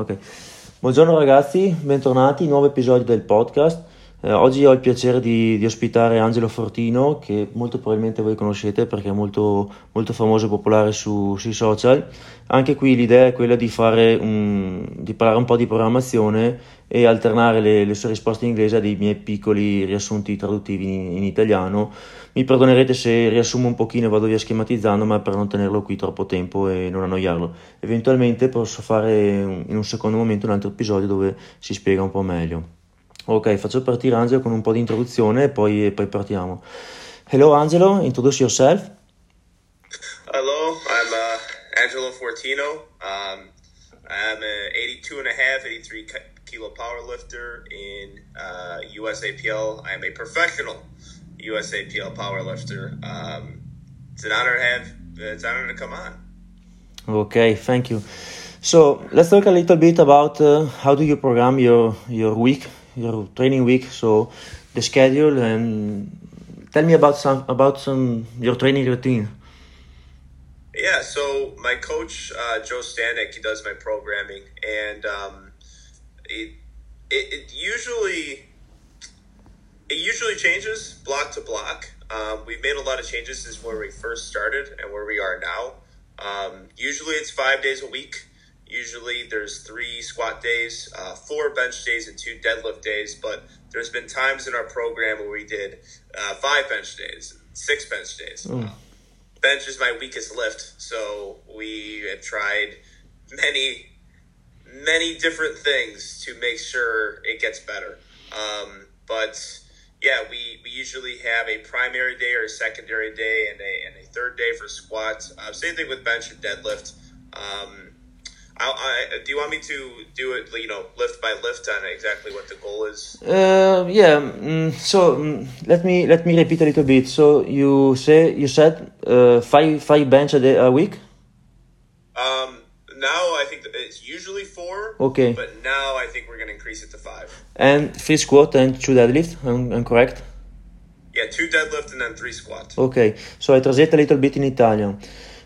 Ok. Buongiorno ragazzi, bentornati, nuovo episodio del podcast. Eh, oggi ho il piacere di, di, ospitare Angelo Fortino, che molto probabilmente voi conoscete perché è molto, molto famoso e popolare su, sui social. Anche qui l'idea è quella di, fare un, di parlare un po' di programmazione e alternare le, le, sue risposte in inglese a dei miei piccoli riassunti traduttivi in, in italiano. Mi perdonerete se riassumo un pochino e vado via schematizzando, ma per non tenerlo qui troppo tempo e non annoiarlo. Eventualmente posso fare in un secondo momento un altro episodio dove si spiega un po' meglio. Ok, faccio partire Angelo con un po' di introduzione e poi, e poi partiamo. Hello Angelo, introduce yourself. Hello, I'm uh, Angelo Fortino. Um, I'm an 82 and a half, 83 kilo power lifter in uh, USAPL. I am a professional USAPL power lifter. Um, it's an honor to have. It's an honor to come on. Okay, thank you. So let's talk a little bit about uh, how do you program your your week your training week, so the schedule, and tell me about some about some your training routine. Yeah, so my coach uh, Joe Stanek, he does my programming, and um, it, it, it usually it usually changes block to block. Um, we've made a lot of changes since where we first started and where we are now. Um, usually, it's five days a week. Usually there's three squat days, uh, four bench days, and two deadlift days. But there's been times in our program where we did uh, five bench days, six bench days. Mm. Uh, bench is my weakest lift, so we have tried many, many different things to make sure it gets better. Um, but yeah, we, we usually have a primary day or a secondary day and a, and a third day for squats. Uh, same thing with bench and deadlift. Um, I, do you want me to do it, you know, lift by lift on exactly what the goal is? Uh, yeah. Mm, so mm, let me let me repeat a little bit. So you say you said uh, five five bench a day a week. Um. Now I think it's usually four. Okay. But now I think we're gonna increase it to five. And three squat and two deadlift. I'm, I'm correct. Yeah, two deadlift and then three squat. Okay. So I translate a little bit in Italian.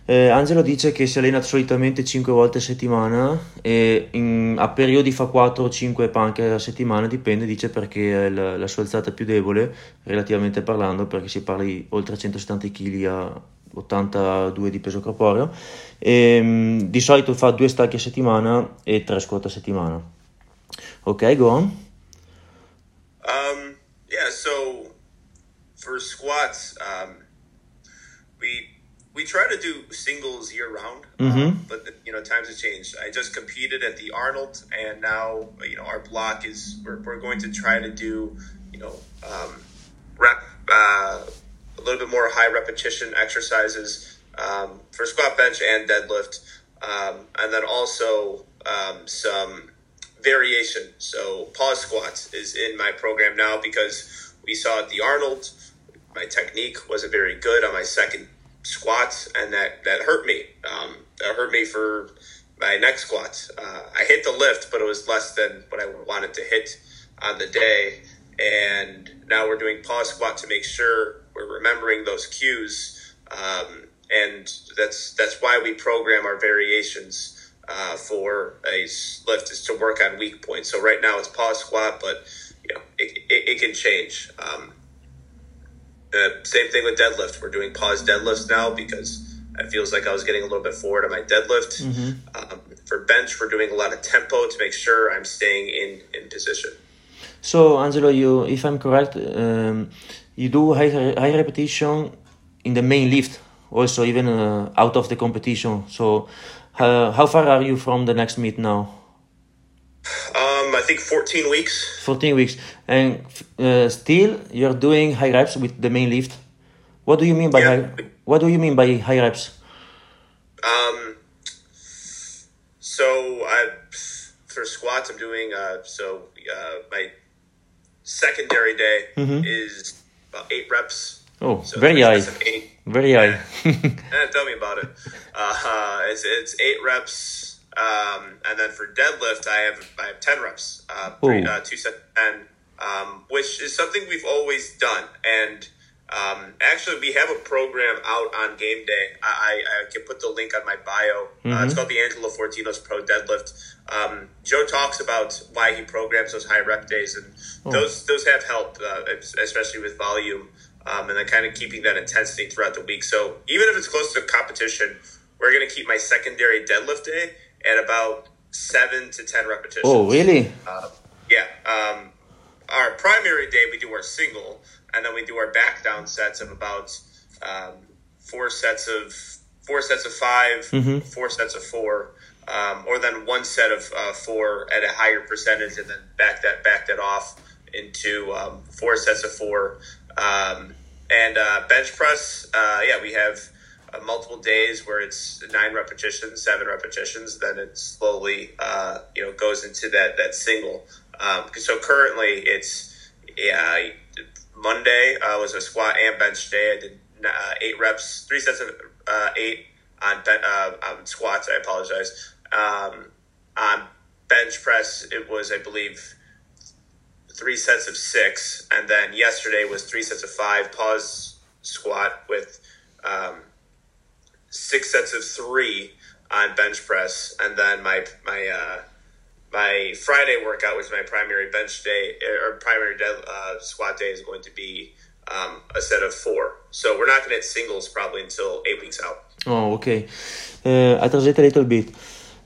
Eh, Angelo dice che si allena solitamente 5 volte a settimana e in, a periodi fa 4 o 5 panche a settimana, dipende, dice perché la, la, sua alzata è più debole, relativamente parlando, perché si parla di oltre 170 kg a 82 di peso corporeo. E, um, di solito fa 2 stacchi a settimana e 3 squat a settimana. Ok, go on. Um, yeah, so for squats, um, we we try to do singles year round, mm-hmm. um, but you know times have changed. I just competed at the Arnold, and now you know our block is we're, we're going to try to do you know um, rep uh, a little bit more high repetition exercises um, for squat, bench, and deadlift, um, and then also um, some variation. So pause squats is in my program now because we saw at the Arnold. My technique wasn't very good on my second squats, and that that hurt me. Um, that hurt me for my next squats. Uh, I hit the lift, but it was less than what I wanted to hit on the day. And now we're doing pause squat to make sure we're remembering those cues. Um, and that's that's why we program our variations uh, for a lift is to work on weak points. So right now it's pause squat, but you know it, it, it can change. Um, uh, same thing with deadlift. We're doing pause deadlifts now because it feels like I was getting a little bit forward on my deadlift. Mm-hmm. Um, for bench, we're doing a lot of tempo to make sure I'm staying in, in position. So, Angelo, you, if I'm correct, um, you do high, high repetition in the main lift, also even uh, out of the competition. So, uh, how far are you from the next meet now? Um, I think 14 weeks. 14 weeks. And uh, still you're doing high reps with the main lift. What do you mean by yeah. high, what do you mean by high reps? Um so I for squats I'm doing uh so uh my secondary day mm-hmm. is about 8 reps. Oh, so very high. Very high. eh, tell me about it. Uh, it's it's 8 reps um, and then for deadlift, I have I have ten reps, uh, three, uh, two sets ten, um, which is something we've always done. And um, actually, we have a program out on game day. I, I, can put the link on my bio. Mm-hmm. Uh, it's called the Angelo Fortino's Pro Deadlift. Um, Joe talks about why he programs those high rep days, and oh. those those have helped, uh, especially with volume, um, and then kind of keeping that intensity throughout the week. So even if it's close to competition, we're going to keep my secondary deadlift day at about seven to ten repetitions. Oh, really? Uh, yeah. Um, our primary day we do our single, and then we do our back down sets of about um, four sets of four sets of 5 mm-hmm. four sets of four, um, or then one set of uh, four at a higher percentage, and then back that back that off into um, four sets of four. Um, and uh, bench press, uh, yeah, we have uh, multiple days where it's nine repetitions, seven repetitions. Then it slowly, uh, you know, goes into that that single. Um, so currently, it's yeah. Monday uh, was a squat and bench day. I did eight reps, three sets of eight on, on squats. I apologize. Um, on bench press, it was, I believe, three sets of six, and then yesterday was three sets of five pause squat with um, six sets of three on bench press, and then my my uh, my Friday workout was my primary bench day or primary dead, uh, squat day is going to be um, a set of four. So we're not going to hit singles probably until eight weeks out. Oh, ok. Uh, I translate a little bit.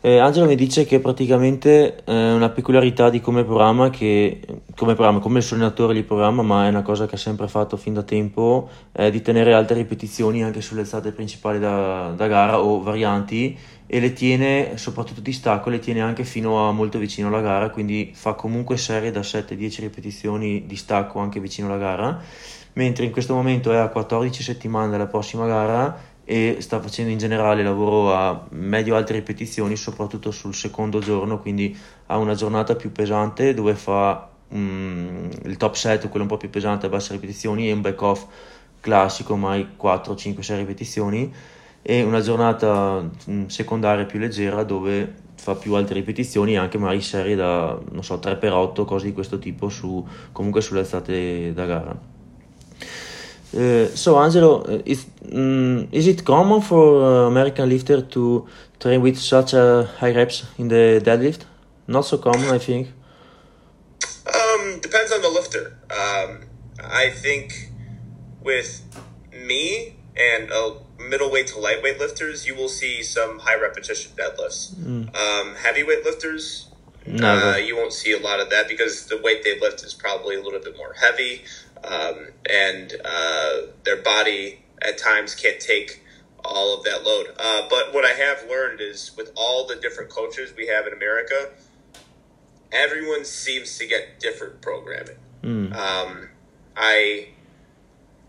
Eh, Angelo mi dice che praticamente eh, una peculiarità di come programma, che, come programma, come il suo allenatore li programma, ma è una cosa che ha sempre fatto fin da tempo, è di tenere alte ripetizioni anche sulle alzate principali da, da gara o varianti e le tiene, soprattutto di stacco, le tiene anche fino a molto vicino alla gara, quindi fa comunque serie da 7-10 ripetizioni di stacco anche vicino alla gara, mentre in questo momento è a 14 settimane dalla prossima gara e sta facendo in generale lavoro a medio-alte ripetizioni, soprattutto sul secondo giorno, quindi ha una giornata più pesante dove fa um, il top set, quello un po' più pesante a basse ripetizioni, e un back off classico, mai 4, 5, 6 ripetizioni, e una giornata um, secondaria più leggera dove fa più alte ripetizioni e anche magari serie da, non so, 3x8, cose di questo tipo, su, comunque sulle alzate da gara. Uh, so Angelo, uh, is um, is it common for uh, American lifter to train with such a high reps in the deadlift? Not so common, I think. Um, depends on the lifter. Um, I think with me and uh, middleweight to lightweight lifters, you will see some high repetition deadlifts. Mm. Um, heavyweight lifters, uh, you won't see a lot of that because the weight they lift is probably a little bit more heavy um, and uh, their body at times can't take all of that load. Uh, but what I have learned is with all the different coaches we have in America, everyone seems to get different programming. Mm. Um, I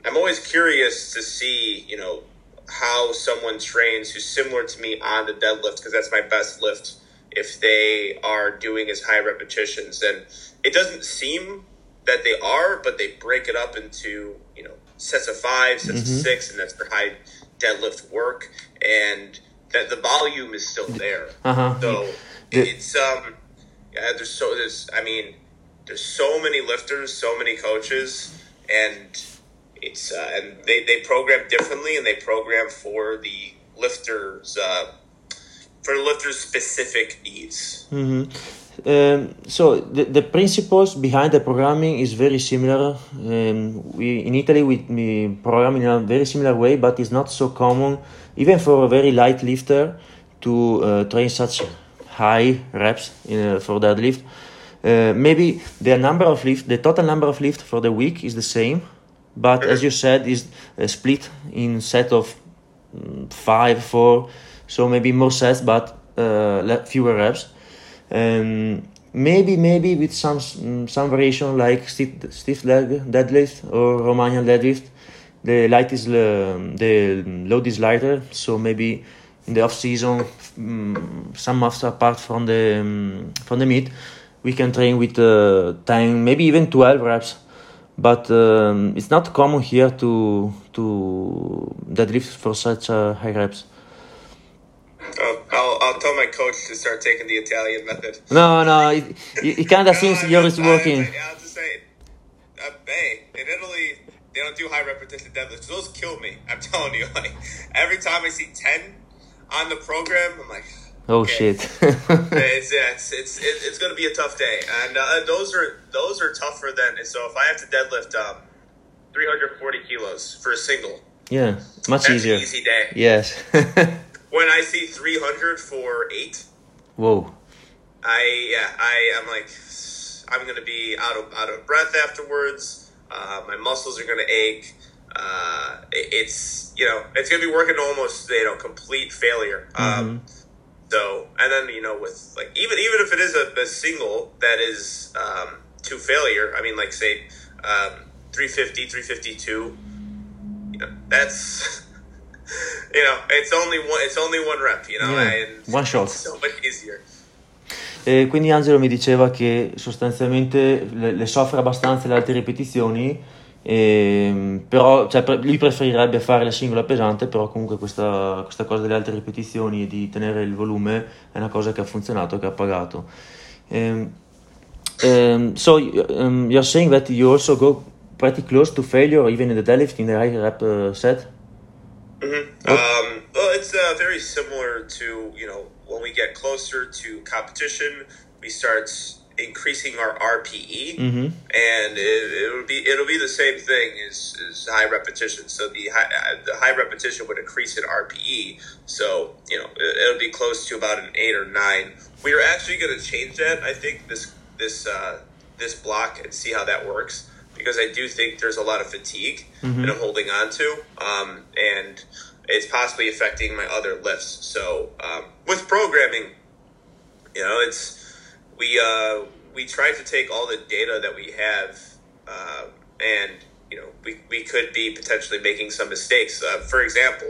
I'm always curious to see you know how someone trains who's similar to me on the deadlift because that's my best lift. If they are doing as high repetitions, and it doesn't seem that they are, but they break it up into you know sets of five, sets mm-hmm. of six, and that's their high deadlift work, and that the volume is still there. Uh-huh. So it's um, yeah, there's so there's I mean, there's so many lifters, so many coaches, and it's uh, and they they program differently, and they program for the lifters. Uh, for lifters' specific needs. Mm-hmm. Um, so the, the principles behind the programming is very similar. Um, we in Italy we, we program in a very similar way, but it's not so common, even for a very light lifter, to uh, train such high reps in, uh, for deadlift. Uh, maybe the number of lift, the total number of lift for the week is the same, but as you said, is uh, split in set of mm, five, four, so maybe more sets, but uh, fewer reps. Um, maybe maybe with some some variation like stiff, stiff leg deadlift or Romanian deadlift, the light is um, the load is lighter. So maybe in the off season, um, some months apart from the um, from the meet, we can train with uh, 10, maybe even 12 reps. But um, it's not common here to to deadlift for such uh, high reps. I'll, I'll, I'll, tell my coach to start taking the Italian method. No, no, it, it kind of seems yours working. I, will just say, uh, hey, in Italy, they don't do high repetition deadlifts. Those kill me. I'm telling you. Like every time I see ten on the program, I'm like, Oh shit! it's, yeah, it's it's it's going to be a tough day, and uh, those are those are tougher than. So if I have to deadlift um, 340 kilos for a single, yeah, much that's easier. An easy day. Yes. when I see 300 for eight, whoa. I yeah I I'm like I'm going to be out of out of breath afterwards. Uh, my muscles are going to ache. Uh, it's you know it's going to be working almost you know complete failure. Um, so and then you know with like even even if it is a, a single that is um, to failure. I mean like say um, 350, 352. You know that's. You know, it's only one. It's only one rep. You know, Yeah, and one shot. So much easier. E quindi Angelo mi diceva che sostanzialmente le, le soffre abbastanza le alte ripetizioni, ehm, però cioè, pre- lui preferirebbe fare la singola pesante, però comunque questa, questa cosa delle alte ripetizioni e di tenere il volume è una cosa che ha funzionato, che ha pagato. Ehm, ehm, so um, you're saying that you also go pretty close to failure even in the deadlift in the high rep uh, set? Hmm Um, well, it's uh, very similar to you know when we get closer to competition, we start increasing our RPE, Mm-hmm. and it, it'll be it'll be the same thing as, as high repetition. So the high, uh, the high repetition would increase in RPE. So you know it, it'll be close to about an eight or nine. We are actually going to change that. I think this this uh, this block and see how that works because I do think there's a lot of fatigue that I'm holding on to, um, and it's possibly affecting my other lifts. So um, with programming, you know, it's we uh, we try to take all the data that we have, uh, and you know, we, we could be potentially making some mistakes. Uh, for example,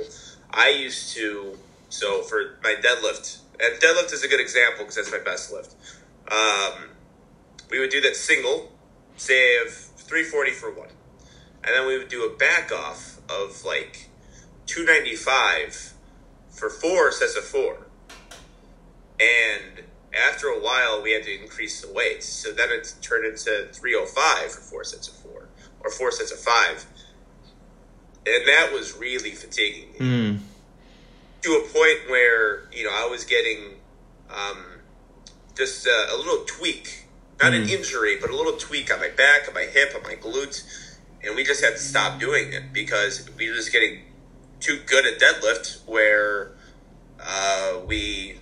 I used to so for my deadlift, and deadlift is a good example because that's my best lift. Um, we would do that single, say of 340 for one, and then we would do a back off of like 295 for four sets of four. And after a while, we had to increase the weights. So then it turned into 305 for four sets of four, or four sets of five. And that was really fatiguing Mm. to a point where, you know, I was getting um, just a, a little tweak, not an injury, but a little tweak on my back, on my hip, on my glutes. And we just had to stop doing it because we were just getting too good at deadlift where uh, we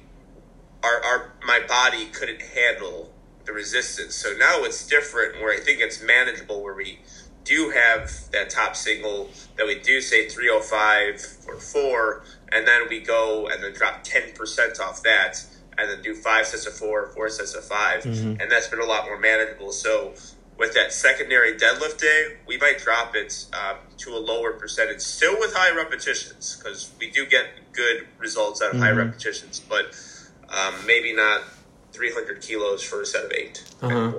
our, our my body couldn't handle the resistance. So now it's different where I think it's manageable where we do have that top single that we do say 305 or 4 and then we go and then drop 10% off that and then do five sets of four, four sets of 5 and that's been a lot more manageable. So with that secondary deadlift day, we might drop it um, to a lower percentage, still with high repetitions, because we do get good results out of high repetitions, but um, maybe not 300 kilos for a set of 8 Uh-huh.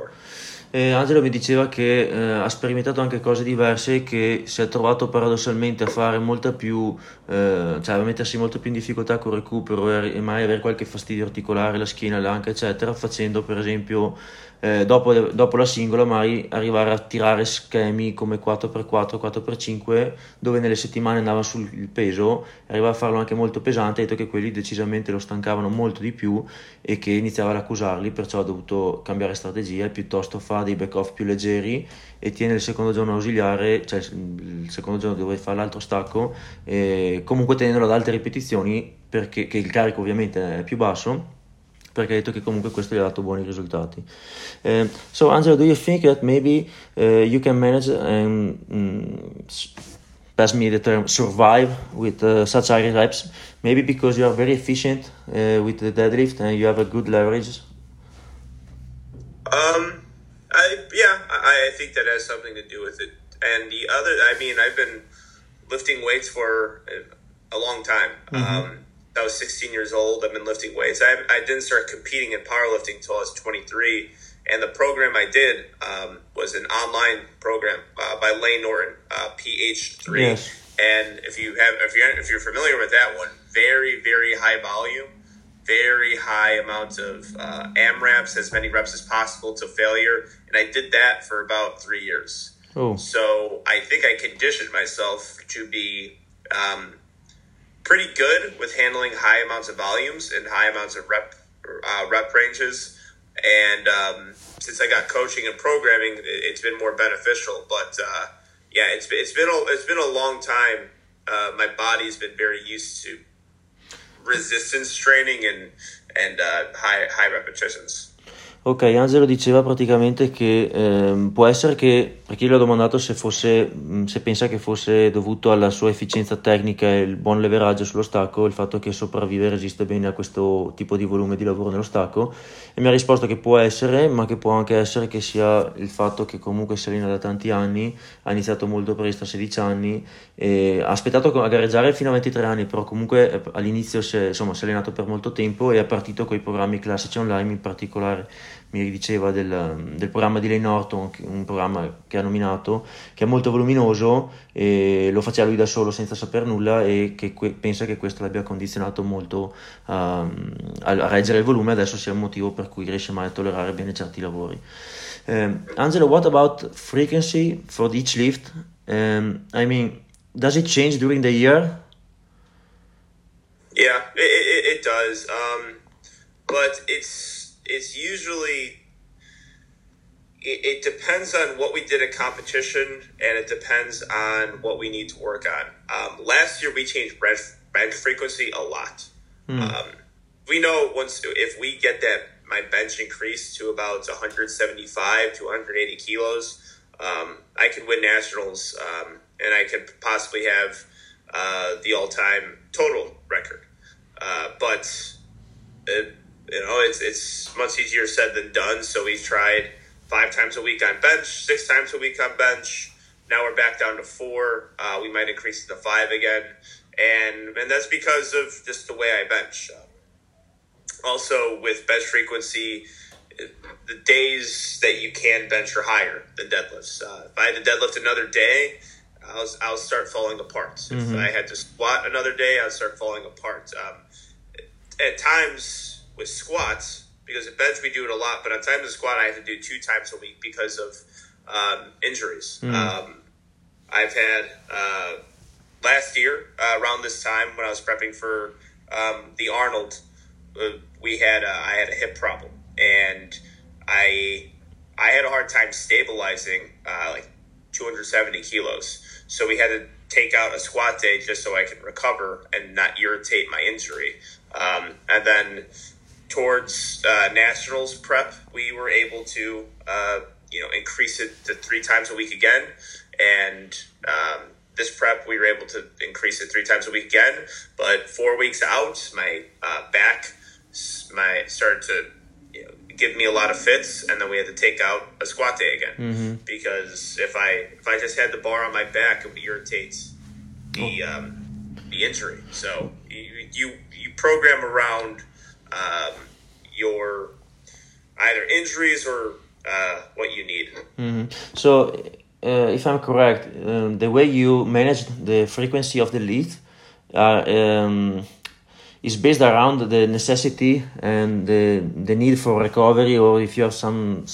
Anymore. E Angelo mi diceva che eh, ha sperimentato anche cose diverse e che si è trovato paradossalmente a fare molta più, eh, cioè a mettersi molto più in difficoltà col recupero e mai avere qualche fastidio articolare, la schiena, l'anca, eccetera, facendo per esempio eh, dopo, dopo la singola mai arrivare a tirare schemi come 4x4, 4x5 dove nelle settimane andava sul peso, arrivava a farlo anche molto pesante, detto che quelli decisamente lo stancavano molto di più e che iniziava ad accusarli, perciò ha dovuto cambiare strategia piuttosto fa dei back off più leggeri e tiene il secondo giorno ausiliare, cioè il secondo giorno dove fa l'altro stacco, e comunque tenendolo ad alte ripetizioni perché il carico ovviamente è più basso perché ha detto che comunque questo gli ha dato buoni risultati. Um, so Angelo, do you think that maybe uh, you can manage and um, pass me the term survive with uh, such high reps? Maybe because you are very efficient uh, with the deadlift and you have a good leverage. Um, I yeah, I, I think that has something to do with it. And the other, I mean, I've been lifting weights for a- long time. Um, I was 16 years old. I've been lifting weights. I, I didn't start competing in powerlifting until I was 23. And the program I did um, was an online program uh, by Lane Norton, uh, PH3. Yes. And if you have, if you're if you're familiar with that one, very very high volume, very high amounts of uh, AMRAPs, as many reps as possible to failure. And I did that for about three years. Oh, So I think I conditioned myself to be um, pretty good with handling high amounts of volumes and high amounts of rep uh, rep ranges. And um, since I got coaching and programming, it's been more beneficial. But uh, yeah, it's been, it's been a, it's been a long time. Uh, my body's been very used to resistance training and and uh, high high repetitions. Ok, Angelo diceva praticamente che ehm, può essere che, perché io gli ho domandato se, fosse, se pensa che fosse dovuto alla sua efficienza tecnica e il buon leveraggio sullo stacco, il fatto che sopravvive e resiste bene a questo tipo di volume di lavoro nello stacco, e mi ha risposto che può essere, ma che può anche essere che sia il fatto che comunque si allena da tanti anni, ha iniziato molto presto a 16 anni, ha aspettato a gareggiare fino a 23 anni, però comunque eh, all'inizio si è, insomma, si è allenato per molto tempo e è partito con i programmi classici online in particolare mi diceva del, del, programma di Lane Norton, un programma che ha nominato, che è molto voluminoso e lo faceva lui da solo senza saper nulla e che que- pensa che questo l'abbia condizionato molto uh, a, reggere il volume, adesso sia un motivo per cui riesce mai a tollerare bene certi lavori. Um, Angelo, what about frequency for each lift? Um, I mean, does it change during the year? Yeah, it, it, it does. Um, but it's it's usually it, it, depends on what we did at competition and it depends on what we need to work on. Um, last year we changed bench, bench frequency a lot. Mm. Um, we know once if we get that my bench increased to about 175 to 180 kilos, um, I can win nationals um, and I could possibly have uh, the all-time total record. Uh, but it, you know, it's it's much easier said than done. So we've tried five times a week on bench, six times a week on bench. Now we're back down to four. Uh, we might increase to five again, and and that's because of just the way I bench. Uh, also, with bench frequency, the days that you can bench are higher than deadlifts. Uh, if I had to deadlift another day, I'll, I'll start falling apart. Mm-hmm. If I had to squat another day, I'd start falling apart. Um, at times, with squats because at bench we do it a lot, but on time to squat I have to do two times a week because of um, injuries. Mm. Um, I've had uh, last year uh, around this time when I was prepping for um, the Arnold, uh, we had I had a hip problem and I I had a hard time stabilizing uh, like 270 kilos, so we had to take out a squat day just so I could recover and not irritate my injury. Um, and then towards uh, nationals prep, we were able to uh, you know increase it to three times a week again, and um, this prep we were able to increase it three times a week again. But four weeks out, my uh, back my started to you know, give me a lot of fits, and then we had to take out a squat day again mm-hmm. because if I if I just had the bar on my back, it would irritate the oh. um, the injury. So you, you you program around um, your either injuries or uh, what you need. Mm-hmm. So, uh, if I'm correct, um, the way you manage the frequency of the lead uh, um, is based around the necessity and the the need for recovery, or if you have some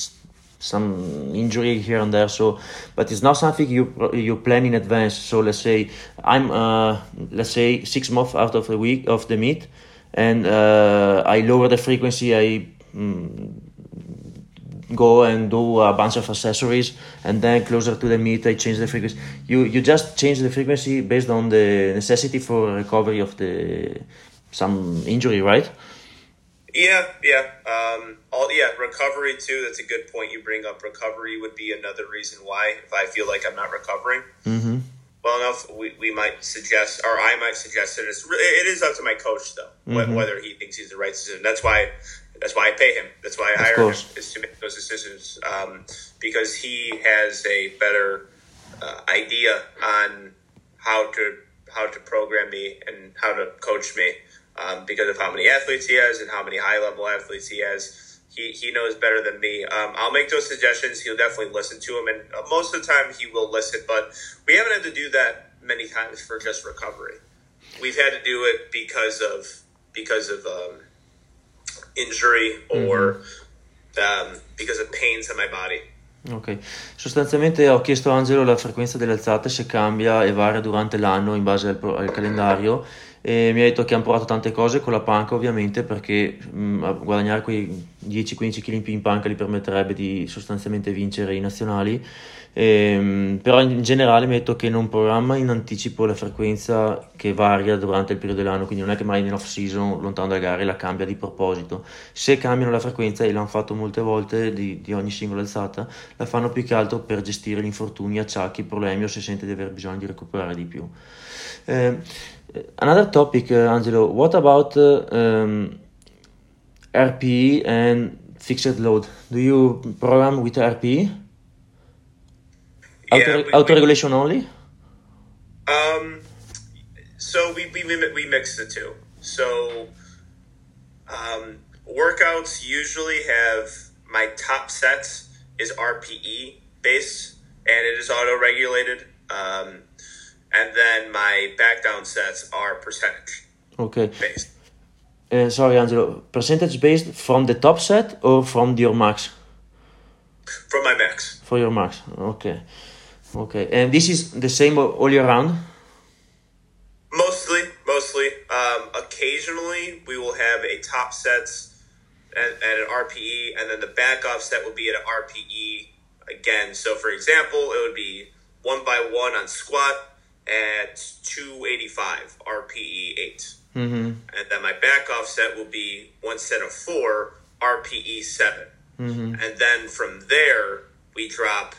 some injury here and there. So, but it's not something you you plan in advance. So let's say I'm uh, let's say six months out of the week of the meet and uh, I lower the frequency. I mm, go and do a bunch of accessories, and then closer to the meet, I change the frequency. You you just change the frequency based on the necessity for recovery of the some injury, right? Yeah, yeah, um, all yeah. Recovery too. That's a good point you bring up. Recovery would be another reason why if I feel like I'm not recovering. Mm-hmm well enough, we, we might suggest, or I might suggest that it's it is up to my coach though, mm-hmm. whether he thinks he's the right decision. That's why that's why I pay him. That's why I hire him is to make those decisions um, because he has a better uh, idea on how to how to program me and how to coach me um, because of how many athletes he has and how many high level athletes he has he, he knows better than me. Um, I'll make those suggestions. He'll definitely listen to them, and uh, most of the time he will listen. But we haven't had to do that many times for just recovery. We've had to do it because of because of um, injury or mm-hmm. um, because of pains in my body. Ok, sostanzialmente ho chiesto a Angelo la frequenza delle alzate se cambia e varia durante l'anno in base al, al calendario e mi ha detto che hanno provato tante cose con la panca ovviamente perché mh, mm, guadagnare quei 10-15 kg in più in panca gli permetterebbe di sostanzialmente vincere i nazionali Ehm, però in generale metto che non programma in anticipo la frequenza che varia durante il periodo dell'anno, quindi non è che mai in off season, lontano dalle gare, la cambia di proposito. Se cambiano la frequenza, e l'hanno fatto molte volte di, di, ogni singola alzata, la fanno più che altro per gestire gli infortuni, acciacchi, problemi o se sente di aver bisogno di recuperare di più. Eh, another topic, Angelo, what about um, RPE and fixed load? Do you program with RPE? Auto, yeah, autoregulation only? Um, so we, we, we mix the two. So um, workouts usually have my top sets is RPE based and it is auto regulated. Um, and then my back down sets are percentage okay. based. Uh, sorry, Angelo. Percentage based from the top set or from your max? From my max. For your max, okay. Okay, and this is the same all year round. Mostly, mostly. Um, occasionally, we will have a top sets and, and an RPE, and then the back off set will be at an RPE again. So, for example, it would be one by one on squat at 285 RPE 8. Mm-hmm. And then my back offset will be one set of four RPE 7. Mm-hmm. And then from there, we drop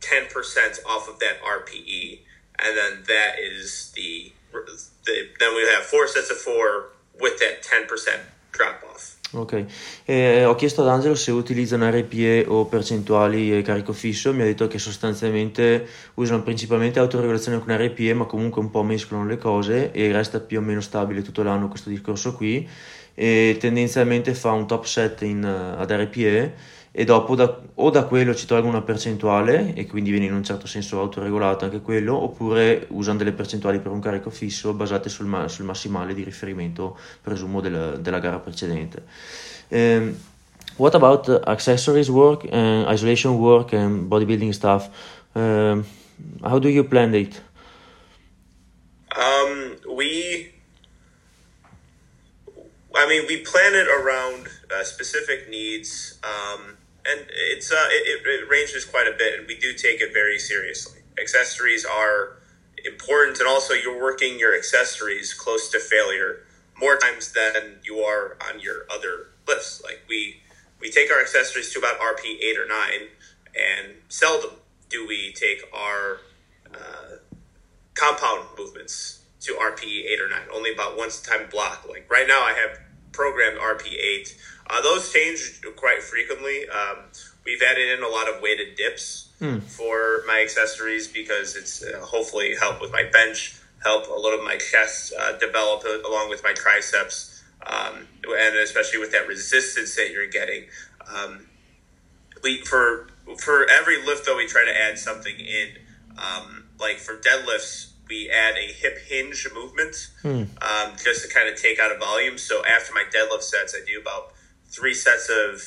10% off of that RPE. And then that is the, the then we have four sets of four with that 10% drop off. Ok, eh, ho chiesto ad Angelo se utilizzano RPE o percentuali e carico fisso, mi ha detto che sostanzialmente usano principalmente autoregolazione con RPE, ma comunque un po' mescolano le cose e resta più o meno stabile tutto l'anno questo discorso qui. E tendenzialmente fa un top set in, uh, ad RPE e dopo da, o da quello ci tolgo una percentuale e quindi viene in un certo senso autoregolato anche quello oppure usano delle percentuali per un carico fisso basate sul, ma, sul massimale di riferimento presumo del, della gara precedente. Um, what about accessories work and isolation work and bodybuilding stuff? Um, how do you plan it? Um, we I mean we plan it around uh, specific needs um, and it's uh, it, it ranges quite a bit, and we do take it very seriously. Accessories are important, and also you're working your accessories close to failure more times than you are on your other lifts. Like we we take our accessories to about RP eight or nine, and seldom do we take our uh, compound movements to RP eight or nine. Only about once a time block. Like right now, I have programmed RP eight uh, those change quite frequently. Um, we've added in a lot of weighted dips mm. for my accessories because it's uh, hopefully help with my bench, help a little of my chest uh, develop along with my triceps, um, and especially with that resistance that you're getting. Um, we for for every lift though we try to add something in. Um, like for deadlifts, we add a hip hinge movement mm. just to kind of take out a volume. So after my deadlift sets, I do about three sets of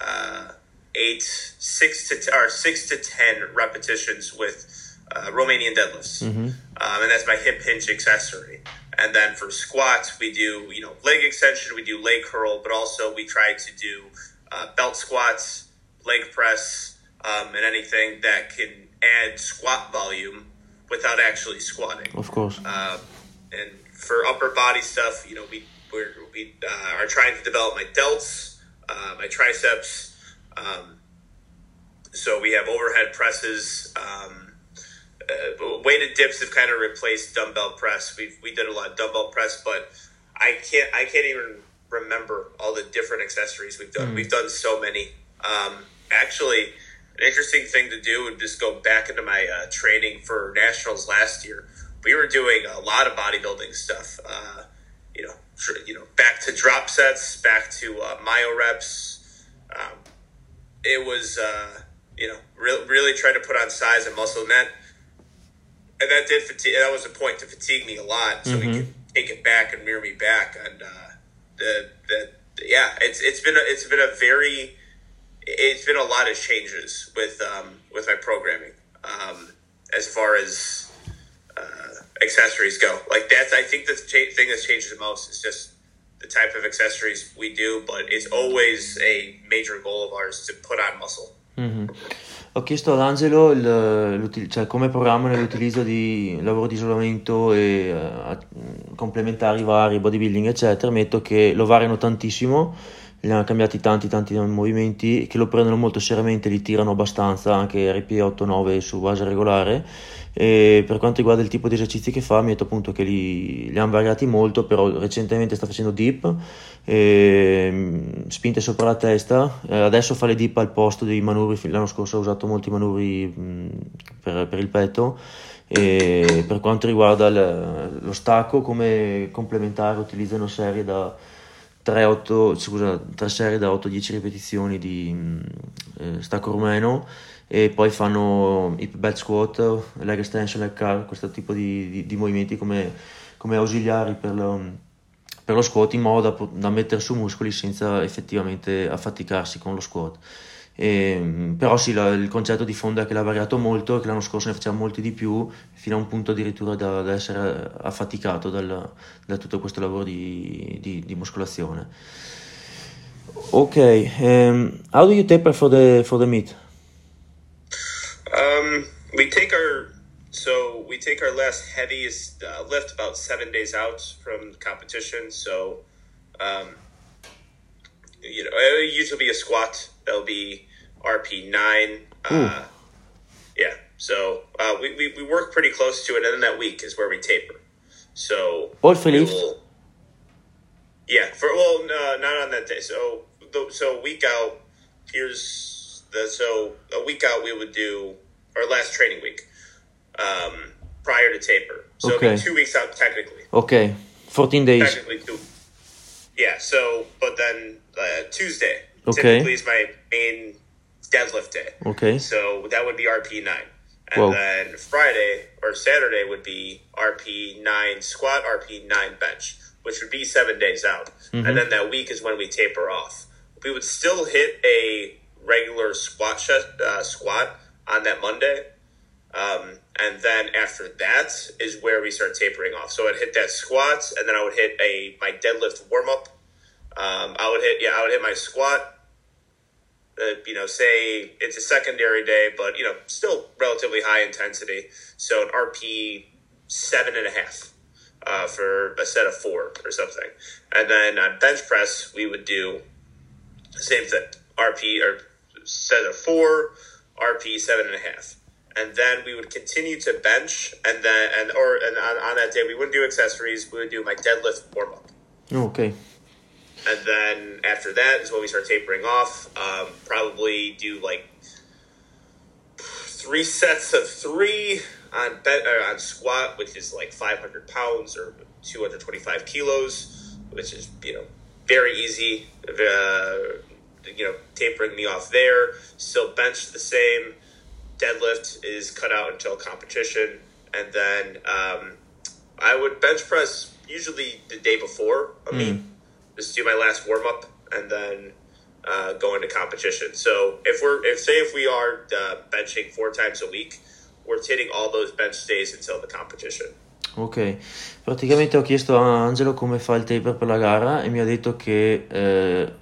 uh, eight, six to t- or six to ten repetitions with uh, Romanian deadlifts, mm-hmm. um, and that's my hip hinge accessory. And then for squats, we do you know leg extension, we do leg curl, but also we try to do uh, belt squats, leg press, um, and anything that can add squat volume without actually squatting. Of course. Uh, and for upper body stuff, you know, we we're, we uh, are trying to develop my delts, uh, my triceps. Um, so we have overhead presses. Um, uh, weighted dips have kind of replaced dumbbell press. We we did a lot of dumbbell press, but I can't I can't even remember all the different accessories we've done. Mm. We've done so many. Um, actually, an interesting thing to do would just go back into my uh, training for nationals last year. We were doing a lot of bodybuilding stuff. Uh, you know, back to drop sets, back to uh, myo reps. Um, it was, uh, you know, re- really trying to put on size and muscle, and that, and that did fatigue. That was a point to fatigue me a lot, so mm-hmm. we could take it back and mirror me back. And uh, the, the, yeah, it's it's been a, it's been a very, it's been a lot of changes with um, with my programming um, as far as uh, accessories go. Like that's I think the cha- thing that's changed the most is just the type of accessories we do, but it's always a major goal of ours to put on muscle. Mm-hmm. Ho chiesto ad Angelo il, cioè, come programma nell'utilizzo di lavoro di isolamento e uh, complementari vari, bodybuilding eccetera, ammetto che lo variano tantissimo, li hanno cambiati tanti tanti movimenti che lo prendono molto seriamente, li tirano abbastanza, anche RP 8-9 su base regolare e per quanto riguarda il tipo di esercizi che fa, mi ha detto appunto che li, li hanno variati molto, però recentemente sta facendo dip, e, spinte sopra la testa, eh, adesso fa le dip al posto dei manubri, l'anno scorso ha usato molti manubri mh, per, per, il petto. E per quanto riguarda il, lo stacco, come complementare utilizzano serie da 3, 8, scusa, 3 serie da 8-10 ripetizioni di eh, stacco rumeno e poi fanno hip belt squat, leg extension, leg curl, questo tipo di, di, di movimenti come, come ausiliari per lo, per lo, squat in modo da, da, mettere su muscoli senza effettivamente affaticarsi con lo squat. E, però sì, la, il concetto di fondo è che l'ha variato molto e che l'anno scorso ne faceva molti di più, fino a un punto addirittura da, da essere affaticato dal, da tutto questo lavoro di, di, di muscolazione. Ok, um, how do you taper for the, for the meet? Um, we take our so we take our last heaviest uh, lift about seven days out from competition. So, um, you know, it'll usually be a squat. That'll be RP nine. Uh, yeah. So uh, we, we we work pretty close to it, and then that week is where we taper. So what for will, Yeah, for well, no, not on that day. So so week out. Here's the so a week out we would do our last training week um, prior to taper. So okay. two weeks out technically. Okay, fourteen days. Technically two. Yeah. So, but then uh, Tuesday okay. typically is my main deadlift day. Okay. So that would be RP nine. And Whoa. then Friday or Saturday would be RP nine squat, RP nine bench, which would be seven days out. Mm-hmm. And then that week is when we taper off. We would still hit a regular squat sh- uh, squat on that Monday. Um, and then after that is where we start tapering off. So I'd hit that squats, and then I would hit a my deadlift warm up. Um, I would hit yeah, I would hit my squat. Uh, you know, say it's a secondary day, but you know, still relatively high intensity. So an RP seven and a half uh, for a set of four or something, and then on bench press we would do the same thing, RP or set of four RP seven and a half. And then we would continue to bench, and then and or and on, on that day we wouldn't do accessories. We would do my deadlift warm up. Okay. And then after that is when we start tapering off. Um, probably do like three sets of three on bed on squat, which is like 500 pounds or 225 kilos, which is you know very easy. Uh, you know, tapering me off there. Still bench the same. Deadlift is cut out until competition, and then um, I would bench press usually the day before I mean, mm. Just do my last warm up, and then uh, go into competition. So if we're if say if we are uh, benching four times a week, we're hitting all those bench days until the competition. Ok, praticamente ho chiesto a Angelo come fa il taper per la gara e mi ha detto che eh,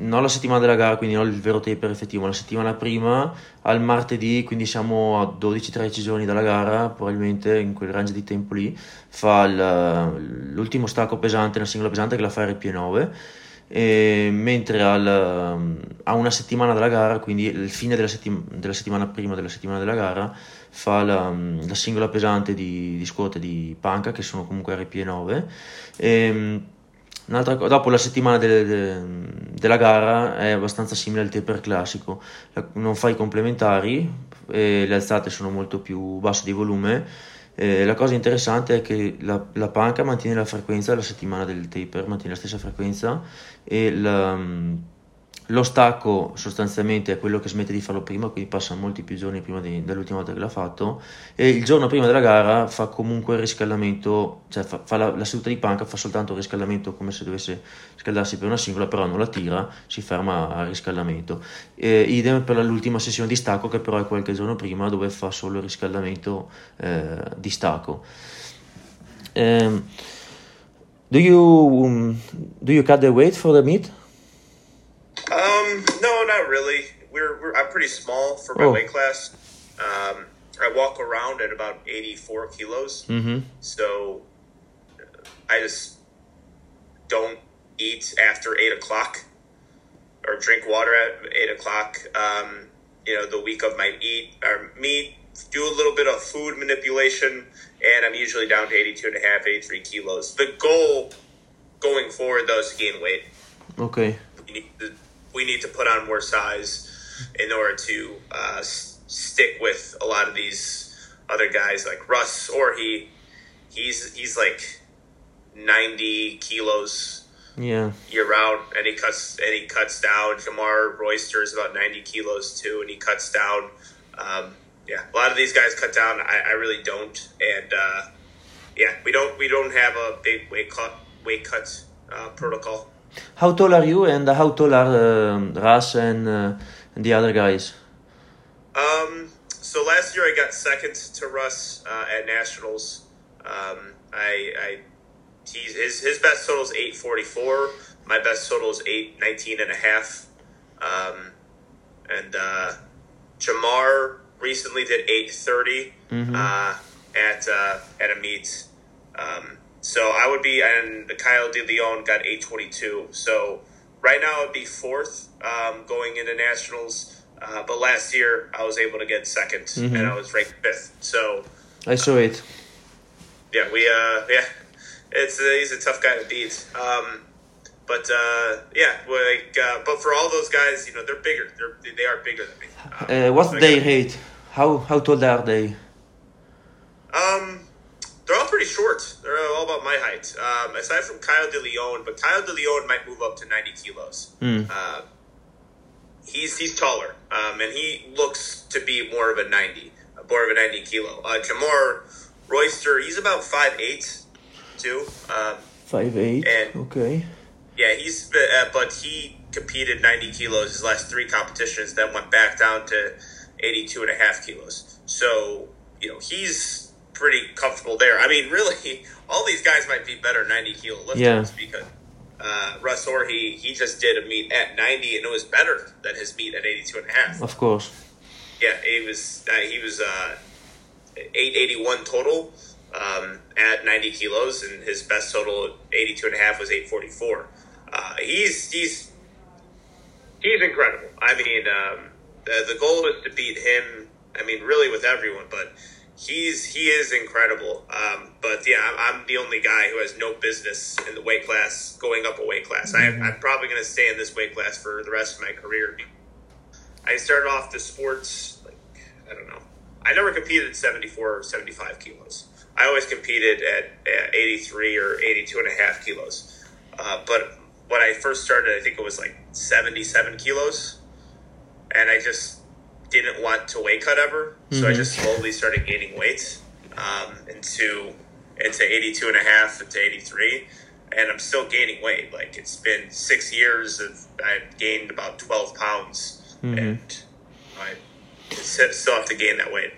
non la settimana della gara, quindi non il vero taper effettivo, la settimana prima al martedì, quindi siamo a 12-13 giorni dalla gara, probabilmente in quel range di tempo lì, fa il, l'ultimo stacco pesante, una singola pesante che la fa RP9, e mentre al, a una settimana dalla gara, quindi il fine della, settim- della, settimana prima della settimana della gara, fa la, la singola pesante di, di squat di panca, che sono comunque RP9. E, Un'altra dopo la settimana de, de, della gara è abbastanza simile al taper classico, non fai complementari le alzate sono molto più basse di volume. Eh, la cosa interessante è che la, la, panca mantiene la frequenza la settimana del taper, mantiene la stessa frequenza e la, lo stacco sostanzialmente è quello che smette di farlo prima, quindi passa molti più giorni prima di, dell'ultima volta che l'ha fatto e il giorno prima della gara fa comunque il riscaldamento, cioè fa, fa la, la, seduta di panca, fa soltanto il riscaldamento come se dovesse scaldarsi per una singola, però non la tira, si ferma al riscaldamento. E, idem per l'ultima sessione di stacco che però è qualche giorno prima dove fa solo il riscaldamento eh, di stacco. Um, do you um, do you cut the weight for the meet? Um, no, not really. We're, we're I'm pretty small for my oh. weight class. Um, I walk around at about 84 kilos. Mm-hmm. So I just don't eat after eight o'clock or drink water at eight o'clock. Um, you know, the week of my eat or meat, do a little bit of food manipulation, and I'm usually down to 82 and a half, 83 kilos. The goal going forward, though, is to gain weight. Okay. We need to, we need to put on more size in order to uh, s- stick with a lot of these other guys like Russ Orr he. He's he's like 90 kilos yeah. year round and he cuts and he cuts down. Jamar Royster is about 90 kilos too and he cuts down. Um, yeah a lot of these guys cut down. I, I really don't and uh, yeah we don't we don't have a big weight cut weight cut uh, protocol how tall are you and how tall are uh, Russ and, uh, and the other guys? Um so last year I got second to Russ uh, at nationals. Um, I, I he's his his best total is 844 my best total is 819 and a half. Um, and uh, jamar recently did 830 mm-hmm. uh, at uh, at a meet um, so i would be and kyle de leon got 822 so right now i'd be fourth um, going into nationals uh, but last year i was able to get 2nd mm-hmm. and i was ranked fifth so i saw it yeah we uh yeah it's uh, he's a tough guy to beat. Um, but uh, yeah, like, uh, but for all those guys, you know, they're bigger. They're they are bigger than me. Um, what's so their height? How how tall are they? Um, they're all pretty short. They're all about my height. Um, aside from Kyle De Leon, but Kyle De Leon might move up to ninety kilos. Mm. Uh, he's he's taller, um, and he looks to be more of a ninety, more of a ninety kilo. Uh, Jamar Royster, he's about five eight too. Um, Five eight. And okay. Yeah, he's uh, but he competed 90 kilos his last three competitions, then went back down to 82 and a half kilos. So you know he's pretty comfortable there. I mean, really, all these guys might be better 90 kilo lifters yeah. because uh, Russ Orr he he just did a meet at 90 and it was better than his meet at 82 and a half. Of course. Yeah, he was uh, he was uh, 881 total um, at 90 kilos, and his best total 82 and a half was 844. Uh, he's he's he's incredible. I mean, um, the, the goal is to beat him. I mean, really with everyone, but he's he is incredible. Um, but yeah, I'm, I'm, the only guy who has no business in the weight class going up a weight class. Mm-hmm. I, I'm probably going to stay in this weight class for the rest of my career. I started off the sports like I don't know. I never competed at 74 or 75 kilos. I always competed at, at 83 or 82 and a half kilos. Uh, but when I first started, I think it was like 77 kilos. And I just didn't want to weight cut ever. So mm-hmm. I just slowly started gaining weight um, into, into 82 and a half, into 83. And I'm still gaining weight. Like it's been six years of I've gained about 12 pounds. Mm-hmm. And I still have to gain that weight.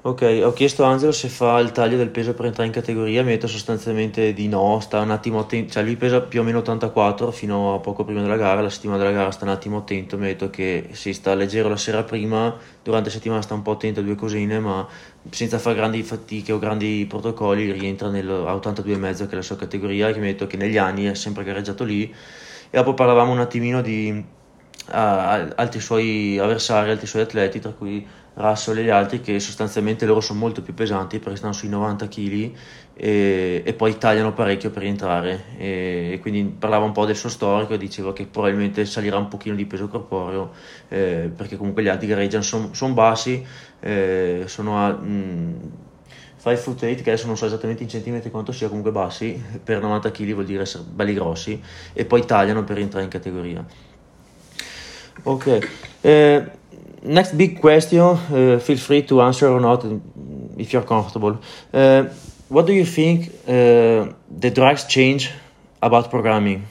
Ok, ho chiesto a Angelo se fa il taglio del peso per entrare in categoria, mi ha detto sostanzialmente di no, sta un attimo attento, cioè lui pesa più o meno 84 fino a poco prima della gara, la settimana della gara sta un attimo attento, mi ha detto che si sta leggero la sera prima, durante la settimana sta un po' attento a due cosine, ma senza fare grandi fatiche o grandi protocolli rientra a 82,5 che è la sua categoria, che mi ha detto che negli anni è sempre gareggiato lì, e dopo parlavamo un attimino di uh, altri suoi avversari, altri suoi atleti, tra cui Russell e gli altri che sostanzialmente loro sono molto più pesanti perché stanno sui 90 kg e, e poi tagliano parecchio per rientrare e, e, quindi parlava un po' del suo storico e diceva che probabilmente salirà un pochino di peso corporeo eh, perché comunque gli altri gareggiano sono son bassi eh, sono a mm, 5 foot 8 che adesso non so esattamente in centimetri quanto sia comunque bassi per 90 kg vuol dire essere belli grossi e poi tagliano per rientrare in categoria Okay. Uh, next big question. Uh, feel free to answer or not if you're comfortable. Uh, what do you think uh, the drugs change about programming?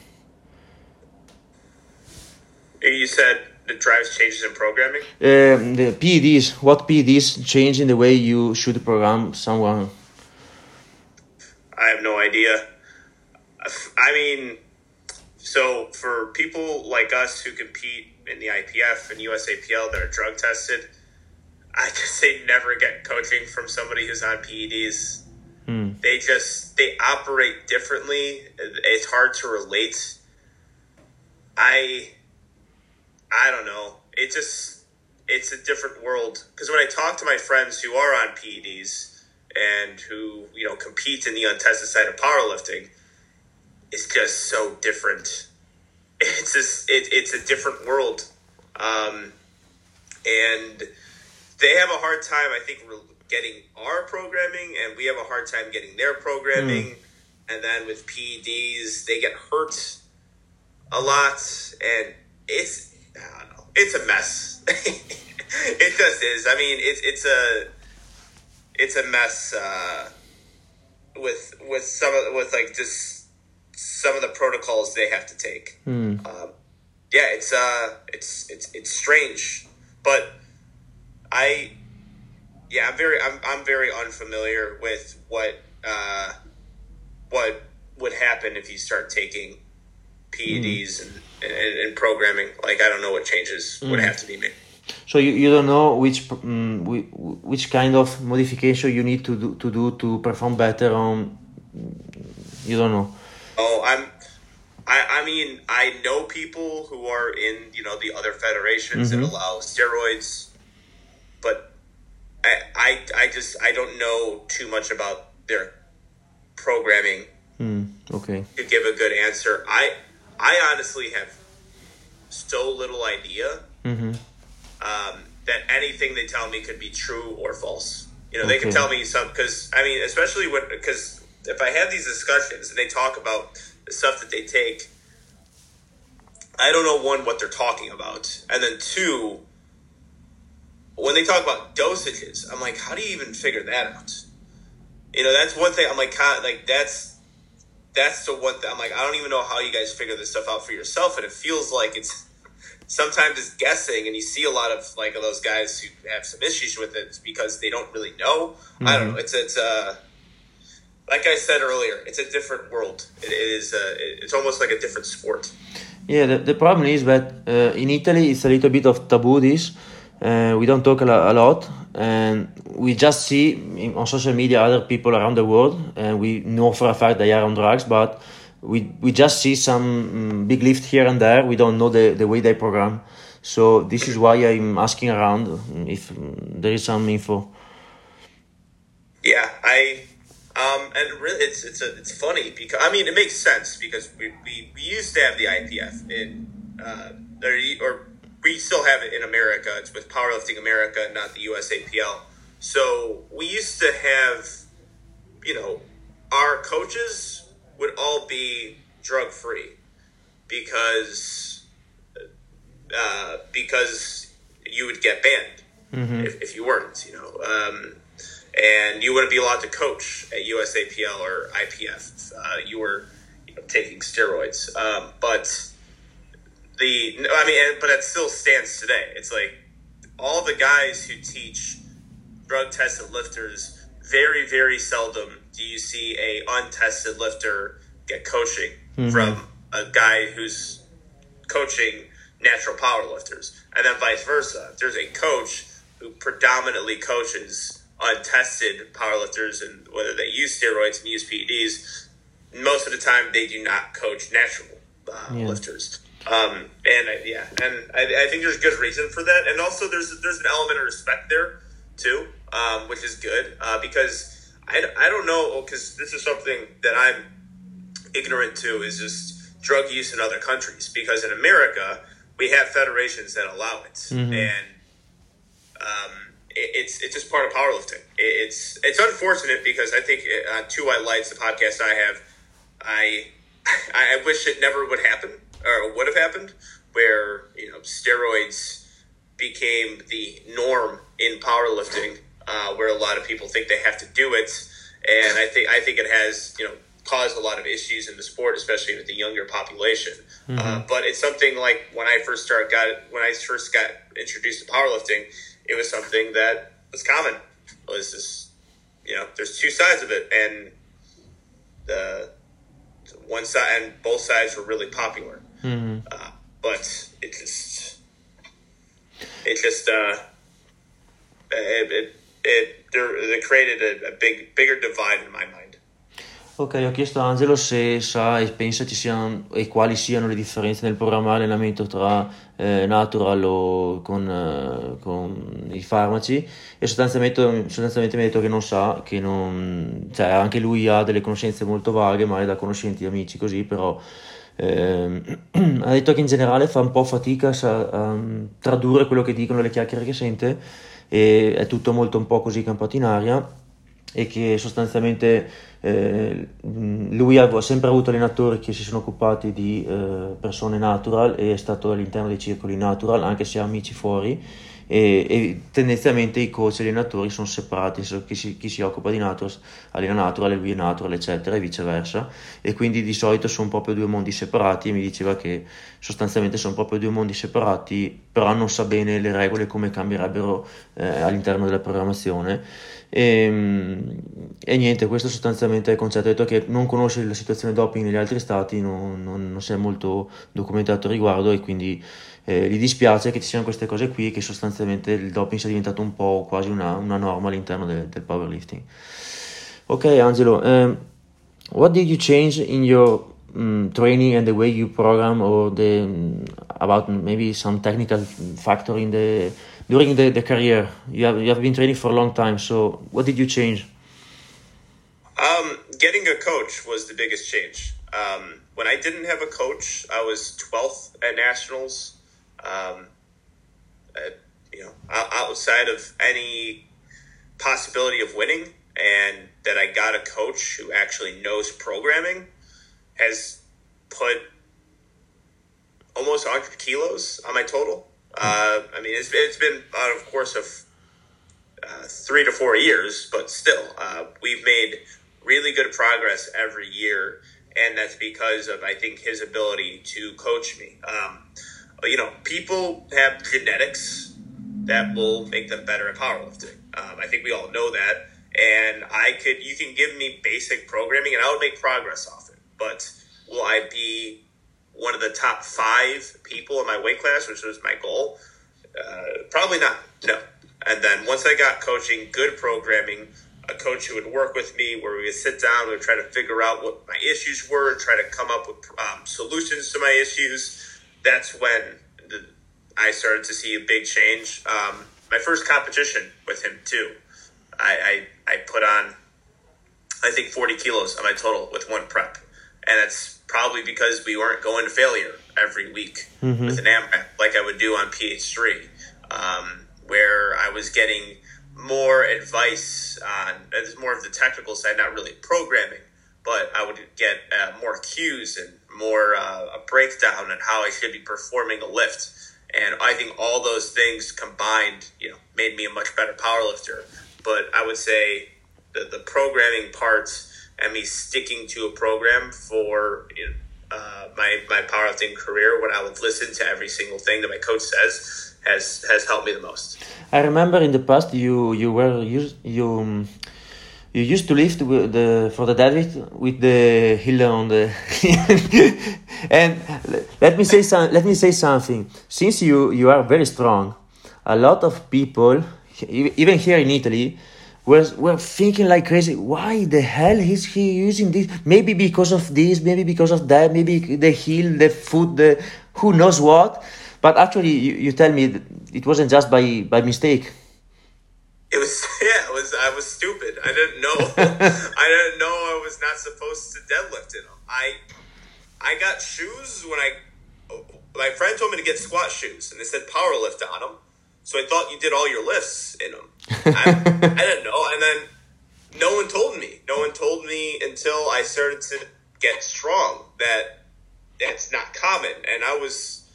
You said the drives changes in programming. Um, the PEDs. What PEDs change in the way you should program someone? I have no idea. I mean, so for people like us who compete in the IPF and USAPL that are drug tested, I just say never get coaching from somebody who's on PEDs. Hmm. They just they operate differently. It's hard to relate. I I don't know. It just it's a different world because when I talk to my friends who are on PEDs and who you know compete in the untested side of powerlifting, it's just so different. It's just it, it's a different world, um, and they have a hard time. I think getting our programming, and we have a hard time getting their programming. Mm. And then with PEDs, they get hurt a lot, and it's I don't know, it's a mess. it just is. I mean, it's it's a it's a mess uh, with with some of with like just some of the protocols they have to take. Hmm. Um, yeah, it's uh, it's it's it's strange, but I, yeah, I'm very I'm I'm very unfamiliar with what uh, what would happen if you start taking PEDs and, and, and programming. Like I don't know what changes would have to be made. So you, you don't know which um, which kind of modification you need to do to do to perform better on. You don't know. Oh, I'm. I, I mean, I know people who are in you know the other federations that allow steroids, but I, I I just I don't know too much about their programming Hmm. Okay. to give a good answer. I I honestly have so little idea Mm-hmm. um, that anything they tell me could be true or false. You know, they can tell me some because I mean, especially when because if I have these discussions and they talk about the stuff that they take, I don't know one what they're talking about, and then two, when they talk about dosages, I'm like, how do you even figure that out? You know, that's one thing. I'm like, like that's that's the one thing. I'm like, I don't even know how you guys figure this stuff out for yourself, and it feels like it's sometimes it's guessing, and you see a lot of like of those guys who have some issues with it because they don't really know. I don't know. It's it's uh like I said earlier, it's a different world. It, it is uh, it's almost like a different sport. Yeah, the, the problem is that uh, in Italy it's a little bit of taboo. This uh, we don't talk a, a lot, and we just see in, on social media other people around the world, and we know for a fact they are on drugs, but we we just see some mm, big lift here and there. We don't know the, the way they program, so this is why I'm asking around if mm, there is some info. Yeah, I um and really it's it's a, it's funny because I mean it makes sense because we, we, we used to have the IPF in uh or, or we still have it in America. It's with Powerlifting America, not the USAPL. So we used to have you know our coaches would all be drug free because uh, because you would get banned if, if you weren't, you know. Um, and you wouldn't be allowed to coach at USAPL or IPF. Uh, you were you know, taking steroids. Um, but the I mean, but it still stands today. It's like all the guys who teach drug tested lifters, very, very seldom do you see a untested lifter get coaching from a guy who's coaching natural power lifters. And then vice versa. If there's a coach who predominantly coaches untested powerlifters and whether they use steroids and use PEDs, most of the time they do not coach natural uh, Yeah. lifters. Um, and I, yeah, and I, I think there's good reason for that. And also there's there's an element of respect there too, um, which is good uh, because I, I don't know because this is something that I'm ignorant to is just drug use in other countries because in America we have federations that allow it and um, it's it's just part of powerlifting. It's it's unfortunate because I think uh, on Two White Lights, the podcast I have, I I wish it never would happen or would have happened where you know steroids became the norm in powerlifting, uh, where a lot of people think they have to do it, and I think I think it has you know caused a lot of issues in the sport, especially with the younger population. Mm-hmm. Uh, but it's something like when I first started got when I first got introduced to powerlifting, it was something that was common. It was just you know, there's two sides of it, and the one side and both sides were really popular. Mm-hmm. Uh, but it just it just uh, it it, it, it created a, a big bigger divide in my mind. Ok, ho chiesto a Angelo se sa e pensa ci siano e quali siano le differenze nel programma allenamento tra eh, natural o con, eh, con, i farmaci e sostanzialmente, sostanzialmente mi ha detto che non sa, che non, cioè anche lui ha delle conoscenze molto vaghe, magari da conoscenti, amici così, però eh, ha detto che in generale fa un po' fatica a, a tradurre quello che dicono le chiacchiere che sente e è tutto molto un po' così campato in aria e che sostanzialmente eh, lui ha sempre avuto allenatori che si sono occupati di eh, persone natural e è stato all'interno dei circoli natural anche se ha amici fuori e, e, tendenzialmente i coach e gli allenatori sono separati, chi si, chi si occupa di natural allena natural lui è natural eccetera e viceversa. E quindi di solito sono proprio due mondi separati. E mi diceva che sostanzialmente sono proprio due mondi separati però non sa bene le regole come cambierebbero eh, all'interno della programmazione. E, ehm, e, niente questo sostanzialmente è il concetto, ha detto che non conosce la situazione doping negli altri stati, non, non, non si è molto documentato al riguardo e quindi eh, gli dispiace che ci siano queste cose qui che sostanzialmente il doping sia diventato un po' quasi una, una norma all'interno del, del powerlifting. Ok Angelo, um, what did you change in your um, training and the way you program or the um, about maybe some technical factor in the during the, the career? You have you have been training for a long time, so what did you change? Um, getting a coach was the biggest change. Um, when I didn't have a coach, I was 12th at nationals um, uh, you know, outside of any possibility of winning, and that I got a coach who actually knows programming has put almost 100 kilos on my total. Uh, I mean, it's, it's been out of course of uh, three to four years, but still, uh, we've made really good progress every year, and that's because of I think his ability to coach me. Um, you know, people have genetics that will make them better at powerlifting. Um, I think we all know that. And I could, you can give me basic programming and I would make progress off it. But will I be one of the top five people in my weight class, which was my goal? Uh, probably not. No. And then once I got coaching, good programming, a coach who would work with me where we would sit down, we would try to figure out what my issues were and try to come up with um, solutions to my issues that's when the, I started to see a big change. Um, my first competition with him too, I, I, I put on I think 40 kilos on my total with one prep, and it's probably because we weren't going to failure every week mm-hmm. with an AMRAP like I would do on PH3, um, where I was getting more advice on it's more of the technical side, not really programming, but I would get uh, more cues and more uh, a breakdown on how I should be performing a lift. And I think all those things combined, you know, made me a much better powerlifter. But I would say the, the programming parts and me sticking to a program for you know, uh, my my powerlifting career, when I would listen to every single thing that my coach says, has has helped me the most. I remember in the past you you were you you you used to lift the for the deadlift with the heel on the and let me say some, let me say something. Since you you are very strong a lot of people even here in Italy were were thinking like crazy why the hell is he using this? Maybe because of this maybe because of that maybe the heel the foot the who knows what. But actually you, you tell me it wasn't just by by mistake it was yeah, it was I was stupid. I didn't know I didn't know I was not supposed to deadlift in them. I I got shoes when I my friend told me to get squat shoes and they said power lift on them. So I thought you did all your lifts in them. I, I didn't know, and then no one told me. No one told me until I started to get strong that that's not common. And I was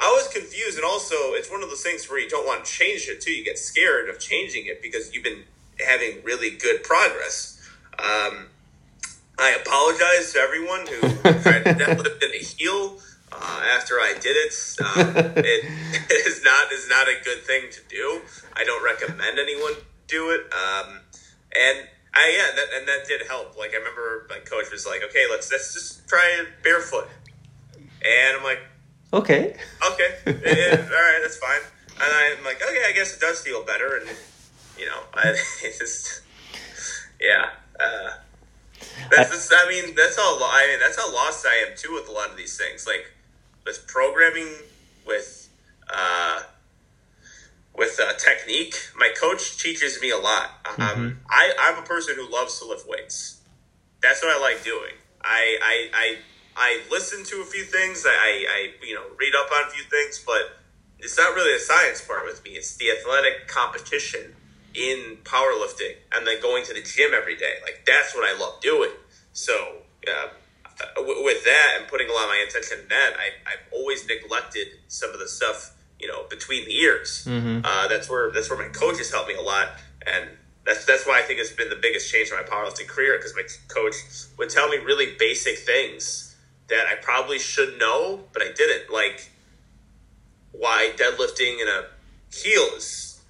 I was confused, and also it's one of those things where you don't want to change it too. You get scared of changing it because you've been having really good progress. Um, I apologize to everyone who tried to deadlift in a heel uh, after I did it. Um, it is not is not a good thing to do. I don't recommend anyone do it. Um, and I yeah, that, and that did help. Like I remember my coach was like, "Okay, let's let's just try barefoot," and I'm like, "Okay, okay, yeah, all right, that's fine." And I'm like, "Okay, I guess it does feel better." And you know, I just yeah. Uh, that's just, I mean, that's how I mean, that's how lost I am too with a lot of these things. Like with programming, with uh, with uh, technique. My coach teaches me a lot. Um, mm-hmm. I, I'm a person who loves to lift weights. That's what I like doing. I I I, I listen to a few things. I, I you know read up on a few things, but it's not really the science part with me. It's the athletic competition in powerlifting and then going to the gym every day. Like that's what I love doing. So uh, with that and putting a lot of my attention in that, I, I've always neglected some of the stuff you know between the ears. Mm-hmm. Uh, that's where that's where my coaches helped me a lot, and that's that's why I think it's been the biggest change in my powerlifting career because my coach would tell me really basic things that I probably should know, but I didn't. Like why deadlifting in a heel is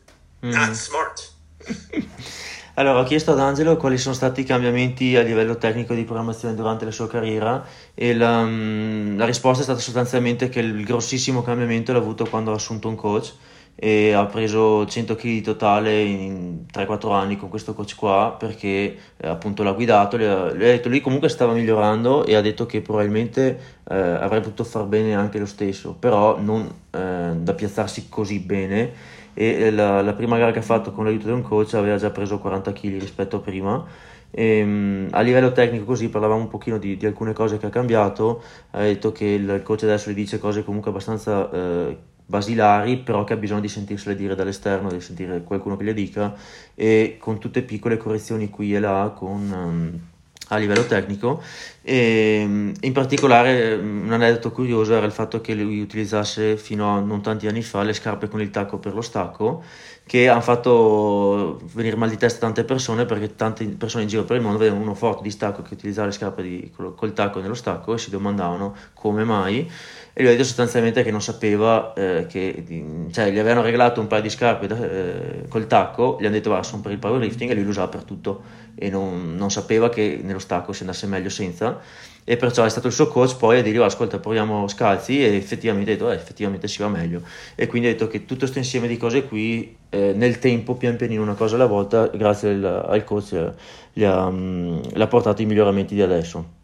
mm-hmm. not smart. Allora, ho chiesto ad Angelo quali sono stati i cambiamenti a livello tecnico di programmazione durante la sua carriera e la, mm, la risposta è stata sostanzialmente che il grossissimo cambiamento l'ha avuto quando ha assunto un coach e ha preso 100 kg di totale in 3-4 anni con questo coach qua perché eh, appunto l'ha guidato, gli ha, gli ha, detto lui comunque stava migliorando e ha detto che probabilmente eh, avrebbe potuto far bene anche lo stesso, però non eh, da piazzarsi così bene e la, la, prima gara che ha fatto con l'aiuto di un coach aveva già preso 40 kg rispetto a prima. E, um, a livello tecnico così parlavamo un pochino di, di, alcune cose che ha cambiato, ha detto che il coach adesso gli dice cose comunque abbastanza eh, basilari, però che ha bisogno di sentirsele dire dall'esterno, di sentire qualcuno che le dica e con tutte piccole correzioni qui e là con... Um, a livello tecnico. E in particolare un aneddoto curioso era il fatto che lui utilizzasse fino a non tanti anni fa le scarpe con il tacco per lo stacco che hanno fatto venire mal di testa tante persone perché tante persone in giro per il mondo vedevano uno forte di stacco che utilizzava le scarpe di, col, col tacco nello stacco e si domandavano come mai? E lui ha detto sostanzialmente che non sapeva eh, che cioè gli avevano regalato un paio di scarpe da, eh, col tacco gli hanno detto va sono per il powerlifting e lui lo usava per tutto e non, non, sapeva che nello stacco si andasse meglio senza. E perciò è stato il suo coach poi a dirgli ascolta proviamo scalzi e effettivamente detto eh, effettivamente si va meglio. E quindi ha detto che tutto questo insieme di cose qui eh, nel tempo pian pianino una cosa alla volta grazie al, al coach gli ha, um, gli ha portato i miglioramenti di adesso.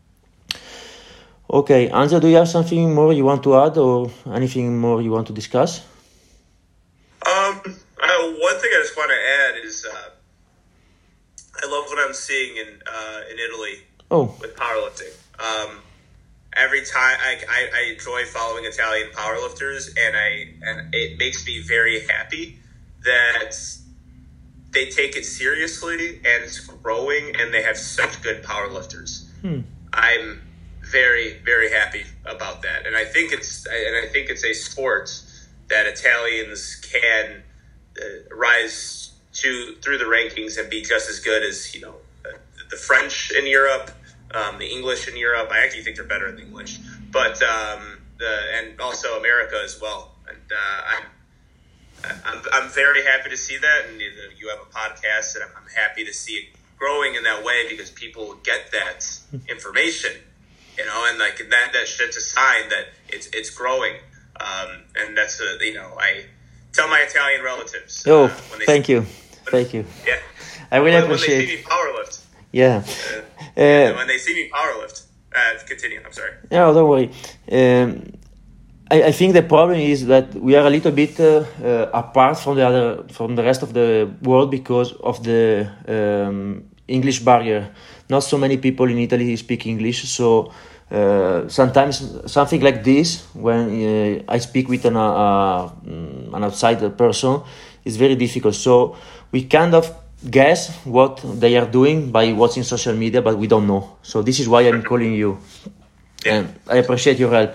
Okay, Anja, do you have something more you want to add or anything more you want to discuss? Um, uh, one thing I just want to add is uh, I love what I'm seeing in uh, in Italy oh. with powerlifting. Um, every time I, I, I, enjoy following Italian powerlifters, and I and it makes me very happy that they take it seriously and it's growing, and they have such good powerlifters. Hmm. I'm very very happy about that, and I think it's and I think it's a sport that Italians can uh, rise to through the rankings and be just as good as you know the French in Europe, um, the English in Europe. I actually think they're better in English, but um, the, and also America as well. And uh, I'm, I'm I'm very happy to see that, and you have a podcast, and I'm happy to see it growing in that way because people get that information you know, and like that that shit's a sign that it's it's growing, um, and that's a, you know I tell my Italian relatives. Oh, uh, thank you, thank you. Yeah, I really when, appreciate. When they see me powerlift. Yeah. Uh, uh, when they see me powerlift. Uh, continue. I'm sorry. No, don't worry. Um, I, I, think the problem is that we are a little bit uh, uh, apart from the other from the rest of the world because of the um, English barrier not so many people in Italy speak English, so uh, sometimes something like this, when uh, I speak with an, uh, mm, an outsider person, is very difficult. So we kind of guess what they are doing by watching social media, but we don't know. So this is why I'm calling you, yeah. and I appreciate your help.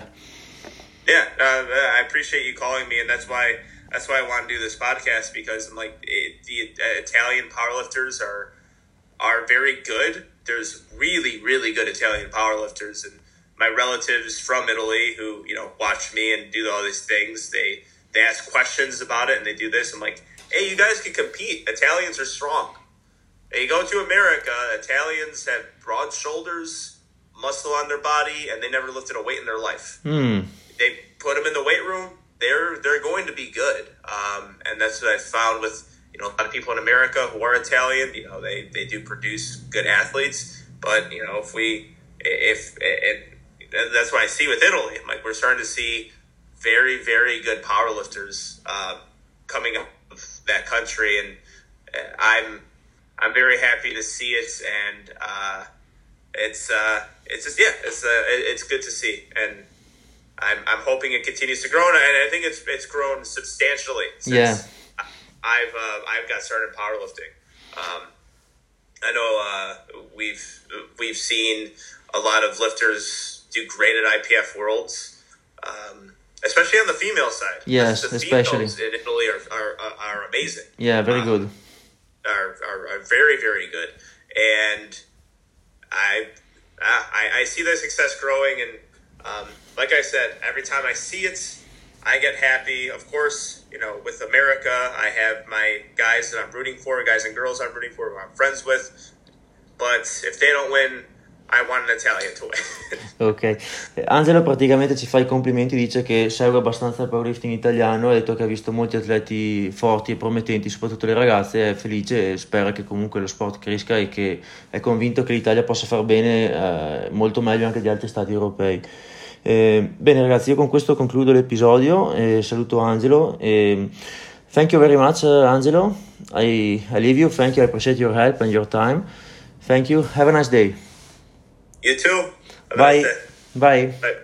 Yeah, uh, I appreciate you calling me, and that's why that's why I want to do this podcast because I'm like it, the uh, Italian powerlifters are are very good. There's really really good Italian powerlifters, and my relatives from Italy who you know watch me and do all these things. They they ask questions about it and they do this. I'm like, hey, you guys can compete. Italians are strong. And you go to America, Italians have broad shoulders, muscle on their body, and they never lifted a weight in their life. Mm. They put them in the weight room. They're they're going to be good, um, and that's what I found with you know a lot of people in America who are Italian. You know, they they do produce good athletes, but you know if we if and that's what I see with Italy. Like we're starting to see very very good powerlifters uh, coming up of that country, and uh, I'm I'm very happy to see it, and uh, it's uh, it's just yeah, it's uh, it's good to see, and I'm I'm hoping it continues to grow, and I think it's it's grown substantially since Yeah. I've uh, I've got started powerlifting. Um, I know uh, we've we've seen a lot of lifters do great at IPF Worlds, um, especially on the female side. Yes, the especially. females in Italy are are, are amazing Yeah, very Um, good. are, are, are very very good and I, I I see their success growing and um, like I said every time I see it I get happy of course you know with America I have my guys that I'm rooting for guys and girls I'm rooting for who I'm friends with but if they don't win I want an Italian to win Ok, Eh, Angelo praticamente ci fa i complimenti, dice che segue abbastanza il powerlifting italiano, ha detto che ha visto molti atleti forti e promettenti, soprattutto le ragazze, è felice e spera che comunque lo sport cresca e che è convinto che l'Italia possa far bene eh, molto meglio anche di altri stati europei. Eh, bene ragazzi, io con questo concludo l'episodio, e saluto Angelo. E thank you very much Angelo, I, I leave you, thank you, I appreciate your help and your time. Thank you, have a nice day. You too Bye. Bye. Bye.